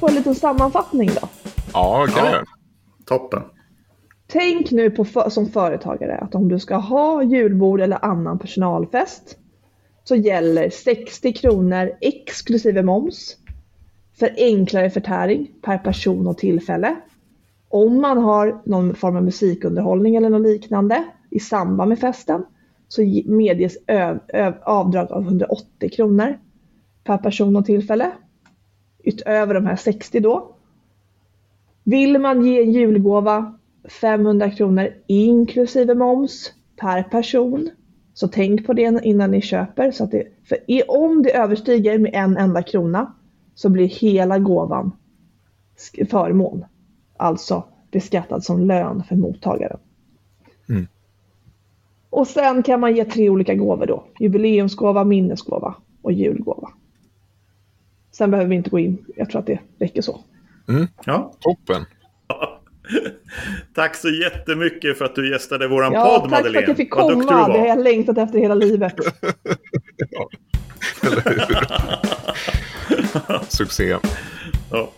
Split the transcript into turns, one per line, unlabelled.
på en liten sammanfattning då?
Ja, kan
Ja. Toppen.
Tänk nu på för, som företagare att om du ska ha julbord eller annan personalfest så gäller 60 kronor exklusive moms för enklare förtäring per person och tillfälle. Om man har någon form av musikunderhållning eller något liknande i samband med festen så ge- medges ö, ö, avdrag av 180 kronor per person och tillfälle. Utöver de här 60 då. Vill man ge en julgåva 500 kronor inklusive moms per person. Så tänk på det innan ni köper. Så att det, för om det överstiger med en enda krona så blir hela gåvan förmån. Alltså beskattad som lön för mottagaren.
Mm.
Och sen kan man ge tre olika gåvor då. Jubileumsgåva, minnesgåva och julgåva. Sen behöver vi inte gå in. Jag tror att det räcker så.
Ja.
Toppen.
Tack så jättemycket för att du gästade våran
Ja,
podd
tack
Madeleine.
för att jag fick komma.
du
Det har jag längtat efter hela livet.
Eller hur? Succé.
Ja.